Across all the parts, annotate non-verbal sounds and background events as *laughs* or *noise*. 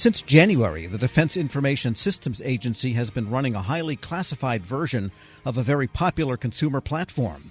Since January, the Defense Information Systems Agency has been running a highly classified version of a very popular consumer platform.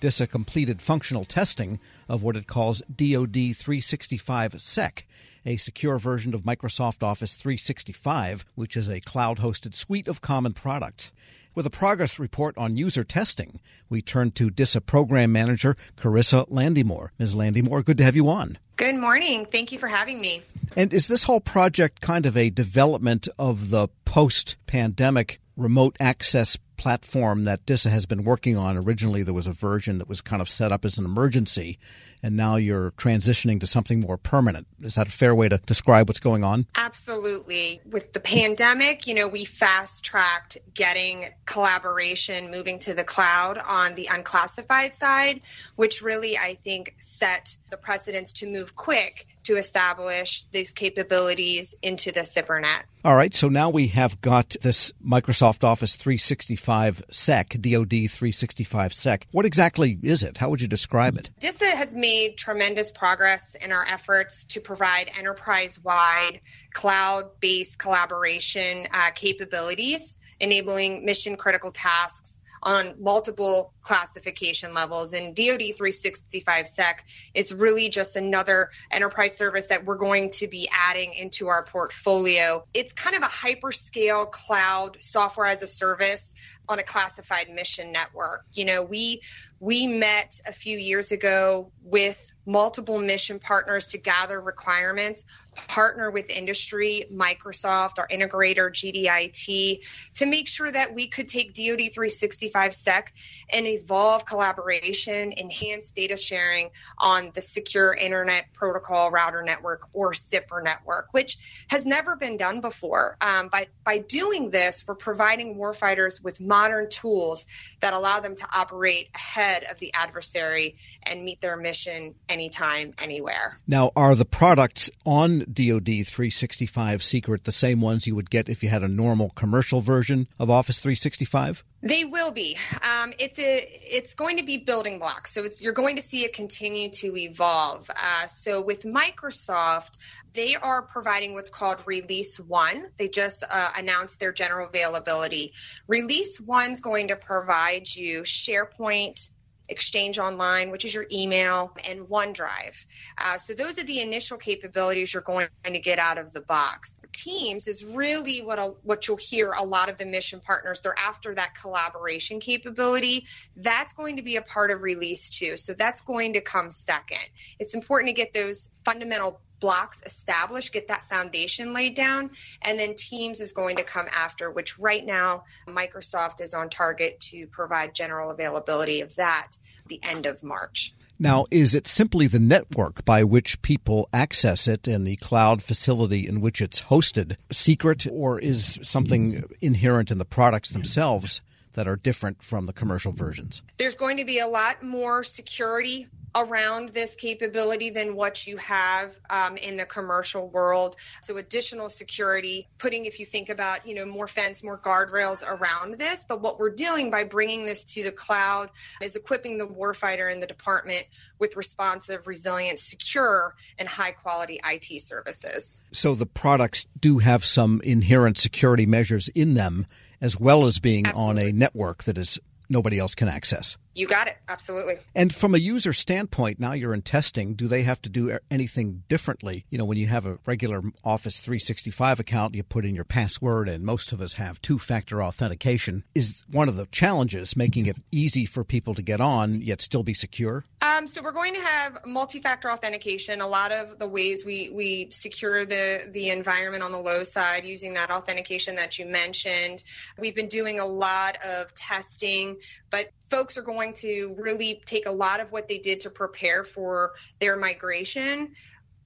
DISA completed functional testing of what it calls DoD 365 SEC, a secure version of Microsoft Office 365, which is a cloud hosted suite of common products. With a progress report on user testing, we turn to DISA Program Manager Carissa Landymore. Ms. Landymore, good to have you on. Good morning. Thank you for having me. And is this whole project kind of a development of the post pandemic remote access platform that DISA has been working on. Originally, there was a version that was kind of set up as an emergency, and now you're transitioning to something more permanent. Is that a fair way to describe what's going on? Absolutely. With the pandemic, you know, we fast tracked getting collaboration moving to the cloud on the unclassified side, which really, I think, set the precedence to move quick to establish these capabilities into the SIPRNet. All right, so now we have got this Microsoft Office 365 SEC, DoD 365 SEC. What exactly is it? How would you describe it? DISA has made tremendous progress in our efforts to provide enterprise wide cloud based collaboration uh, capabilities, enabling mission critical tasks on multiple classification levels. And DoD 365 SEC is really just another enterprise service that we're going to be adding into our portfolio. It's kind of a hyperscale cloud software as a service on a classified mission network. You know, we we met a few years ago with multiple mission partners to gather requirements, partner with industry, Microsoft, our integrator, GDIT, to make sure that we could take DoD 365 SEC and evolve collaboration, enhance data sharing on the secure internet protocol router network or SIPR network, which has never been done before. Um, by, by doing this, we're providing warfighters with modern tools that allow them to operate ahead of the adversary and meet their mission anytime, anywhere. Now, are the products on DoD 365 Secret the same ones you would get if you had a normal commercial version of Office 365? They will be. Um, it's a. It's going to be building blocks. So you're going to see it continue to evolve. Uh, so with Microsoft, they are providing what's called Release One. They just uh, announced their general availability. Release One's going to provide you SharePoint Exchange Online, which is your email, and OneDrive. Uh, so those are the initial capabilities you're going to get out of the box. Teams is really what a, what you'll hear a lot of the mission partners. They're after that collaboration capability. That's going to be a part of release two. So that's going to come second. It's important to get those fundamental blocks established, get that foundation laid down, and then Teams is going to come after, which right now Microsoft is on target to provide general availability of that the end of March. Now, is it simply the network by which people access it and the cloud facility in which it's hosted secret, or is something inherent in the products themselves that are different from the commercial versions? There's going to be a lot more security around this capability than what you have um, in the commercial world. So additional security, putting, if you think about, you know, more fence, more guardrails around this. But what we're doing by bringing this to the cloud is equipping the warfighter and the department with responsive, resilient, secure, and high quality IT services. So the products do have some inherent security measures in them as well as being Absolutely. on a network that is nobody else can access. You got it. Absolutely. And from a user standpoint, now you're in testing, do they have to do anything differently? You know, when you have a regular Office 365 account, you put in your password, and most of us have two factor authentication. Is one of the challenges making it easy for people to get on, yet still be secure? Um, so we're going to have multi factor authentication. A lot of the ways we, we secure the, the environment on the low side using that authentication that you mentioned. We've been doing a lot of testing, but folks are going to really take a lot of what they did to prepare for their migration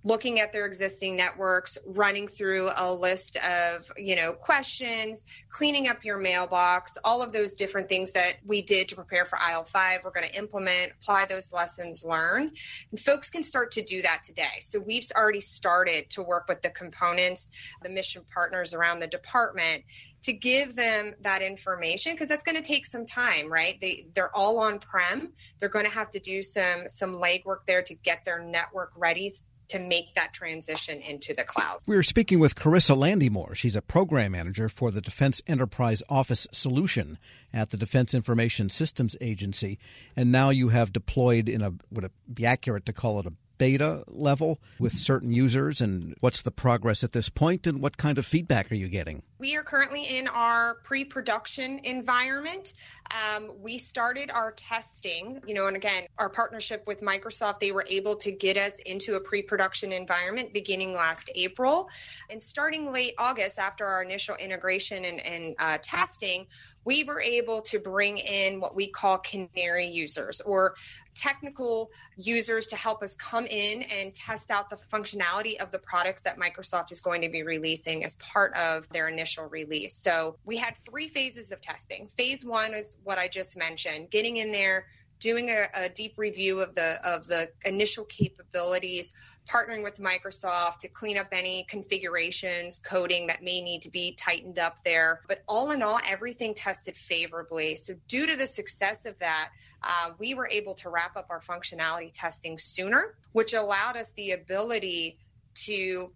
looking at their existing networks, running through a list of, you know, questions, cleaning up your mailbox, all of those different things that we did to prepare for IL5. We're going to implement, apply those lessons learned. And folks can start to do that today. So we've already started to work with the components, the mission partners around the department to give them that information because that's going to take some time right they they're all on prem they're going to have to do some some legwork there to get their network ready to make that transition into the cloud. We are speaking with Carissa Landymore. She's a program manager for the Defense Enterprise Office Solution at the Defense Information Systems Agency. And now you have deployed in a, would it be accurate to call it a beta level with certain users and what's the progress at this point and what kind of feedback are you getting? We are currently in our pre production environment. Um, we started our testing, you know, and again, our partnership with Microsoft, they were able to get us into a pre production environment beginning last April. And starting late August, after our initial integration and, and uh, testing, we were able to bring in what we call canary users or technical users to help us come in and test out the functionality of the products that Microsoft is going to be releasing as part of their initial release. So we had three phases of testing. Phase one is what I just mentioned, getting in there, doing a, a, deep review of the of the initial capabilities, partnering with Microsoft to clean up any configurations, coding that may need to be tightened up there. But all in all, everything tested favorably. So due to the success of that, uh, we were able to wrap up our functionality testing sooner, which allowed us the ability to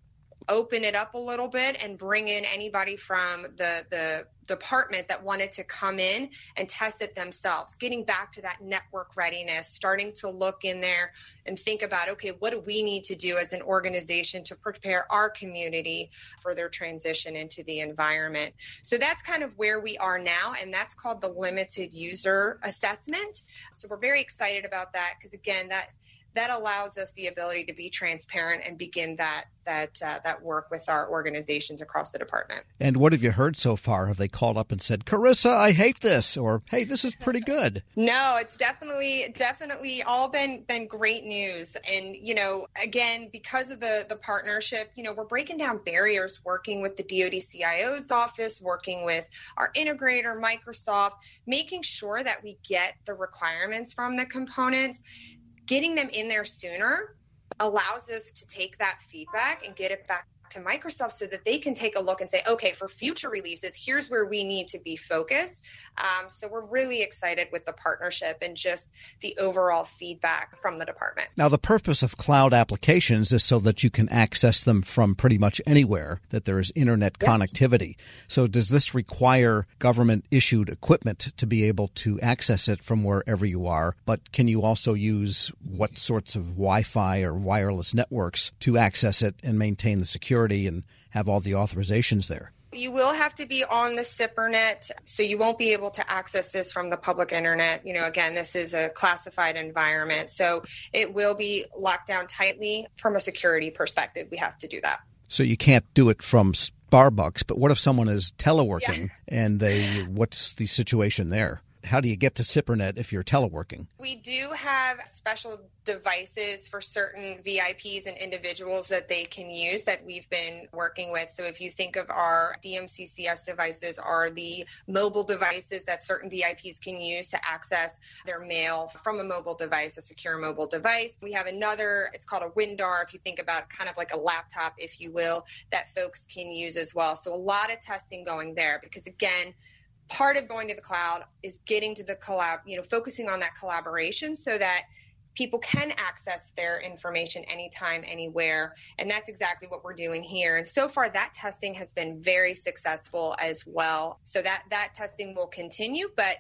open it up a little bit and bring in anybody from the the department that wanted to come in and test it themselves. Getting back to that network readiness starting to look in there and think about okay what do we need to do as an organization to prepare our community for their transition into the environment? So that's kind of where we are now and that's called the limited user assessment. So we're very excited about that because again that that allows us the ability to be transparent and begin that that uh, that work with our organizations across the department. And what have you heard so far? Have they called up and said, "Carissa, I hate this," or "Hey, this is pretty good"? *laughs* no, it's definitely definitely all been been great news. And you know, again, because of the the partnership, you know, we're breaking down barriers, working with the DoD CIO's office, working with our integrator, Microsoft, making sure that we get the requirements from the components getting them in there sooner allows us to take that feedback and get it back to Microsoft so that they can take a look and say, okay, for future releases, here's where we need to be focused. Um, so we're really excited with the partnership and just the overall feedback from the department. Now, the purpose of cloud applications is so that you can access them from pretty much anywhere, that there is internet yep. connectivity. So does this require government issued equipment to be able to access it from wherever you are? But can you also use what sorts of Wi Fi or wireless networks to access it and maintain the security? Security and have all the authorizations there. You will have to be on the SIPRNet, so you won't be able to access this from the public internet. You know, again, this is a classified environment, so it will be locked down tightly from a security perspective. We have to do that. So you can't do it from Starbucks, but what if someone is teleworking yeah. and they what's the situation there? How do you get to SIPRNet if you're teleworking? We do have special devices for certain VIPs and individuals that they can use that we've been working with. So if you think of our DMCCS devices are the mobile devices that certain VIPs can use to access their mail from a mobile device, a secure mobile device. We have another, it's called a WinDAR, if you think about kind of like a laptop, if you will, that folks can use as well. So a lot of testing going there because again, part of going to the cloud is getting to the collab, you know, focusing on that collaboration so that people can access their information anytime, anywhere. And that's exactly what we're doing here. And so far, that testing has been very successful as well. So that that testing will continue, but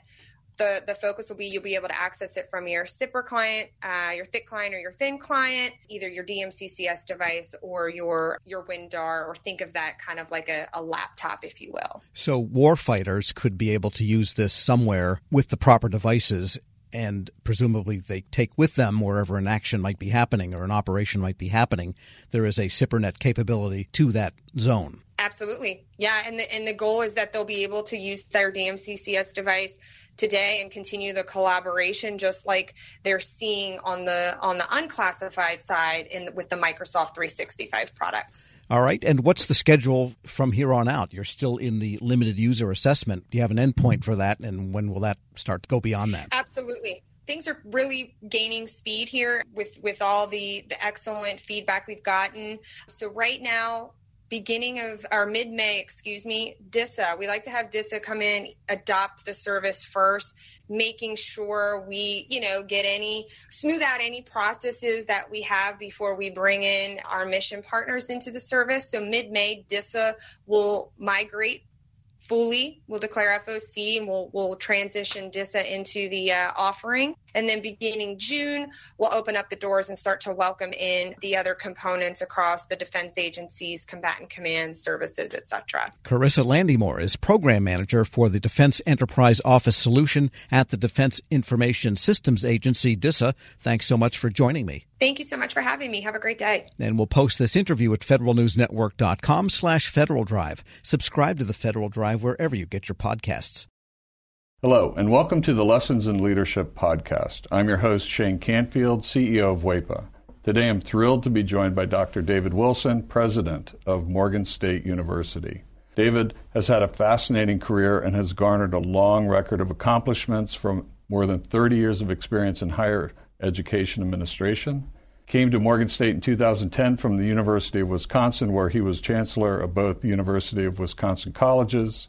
the, the focus will be you'll be able to access it from your SIPR client, uh, your thick client or your thin client, either your DMCCS device or your your WinDAR, or think of that kind of like a, a laptop, if you will. So warfighters could be able to use this somewhere with the proper devices and presumably they take with them wherever an action might be happening or an operation might be happening. There is a SIPRNet capability to that zone. Absolutely, yeah, and the and the goal is that they'll be able to use their DMCCS device today and continue the collaboration just like they're seeing on the on the unclassified side in with the Microsoft 365 products. All right, and what's the schedule from here on out? You're still in the limited user assessment. Do you have an endpoint for that and when will that start to go beyond that? Absolutely things are really gaining speed here with with all the the excellent feedback we've gotten so right now beginning of our mid May, excuse me, DISA. We like to have DISA come in, adopt the service first, making sure we, you know, get any smooth out any processes that we have before we bring in our mission partners into the service. So mid May, DISA will migrate fully. We'll declare FOC and we'll, we'll transition DISA into the uh, offering. And then beginning June, we'll open up the doors and start to welcome in the other components across the defense agencies, combatant commands, services, etc. Carissa Landymore is program manager for the Defense Enterprise Office Solution at the Defense Information Systems Agency, DISA. Thanks so much for joining me. Thank you so much for having me. Have a great day. And we'll post this interview at federalnewsnetwork.com slash Federal Drive. Subscribe to the Federal Drive wherever you get your podcasts. Hello, and welcome to the Lessons in Leadership podcast. I'm your host, Shane Canfield, CEO of WEPA. Today I'm thrilled to be joined by Dr. David Wilson, president of Morgan State University. David has had a fascinating career and has garnered a long record of accomplishments from more than 30 years of experience in higher education administration. Came to Morgan State in 2010 from the University of Wisconsin, where he was chancellor of both the University of Wisconsin colleges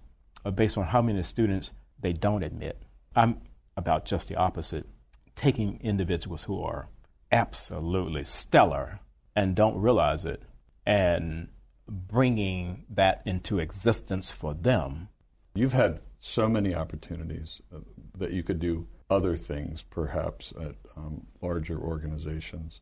uh, based on how many students they don't admit. I'm about just the opposite, taking individuals who are absolutely stellar and don't realize it and bringing that into existence for them. You've had so many opportunities uh, that you could do other things, perhaps at um, larger organizations,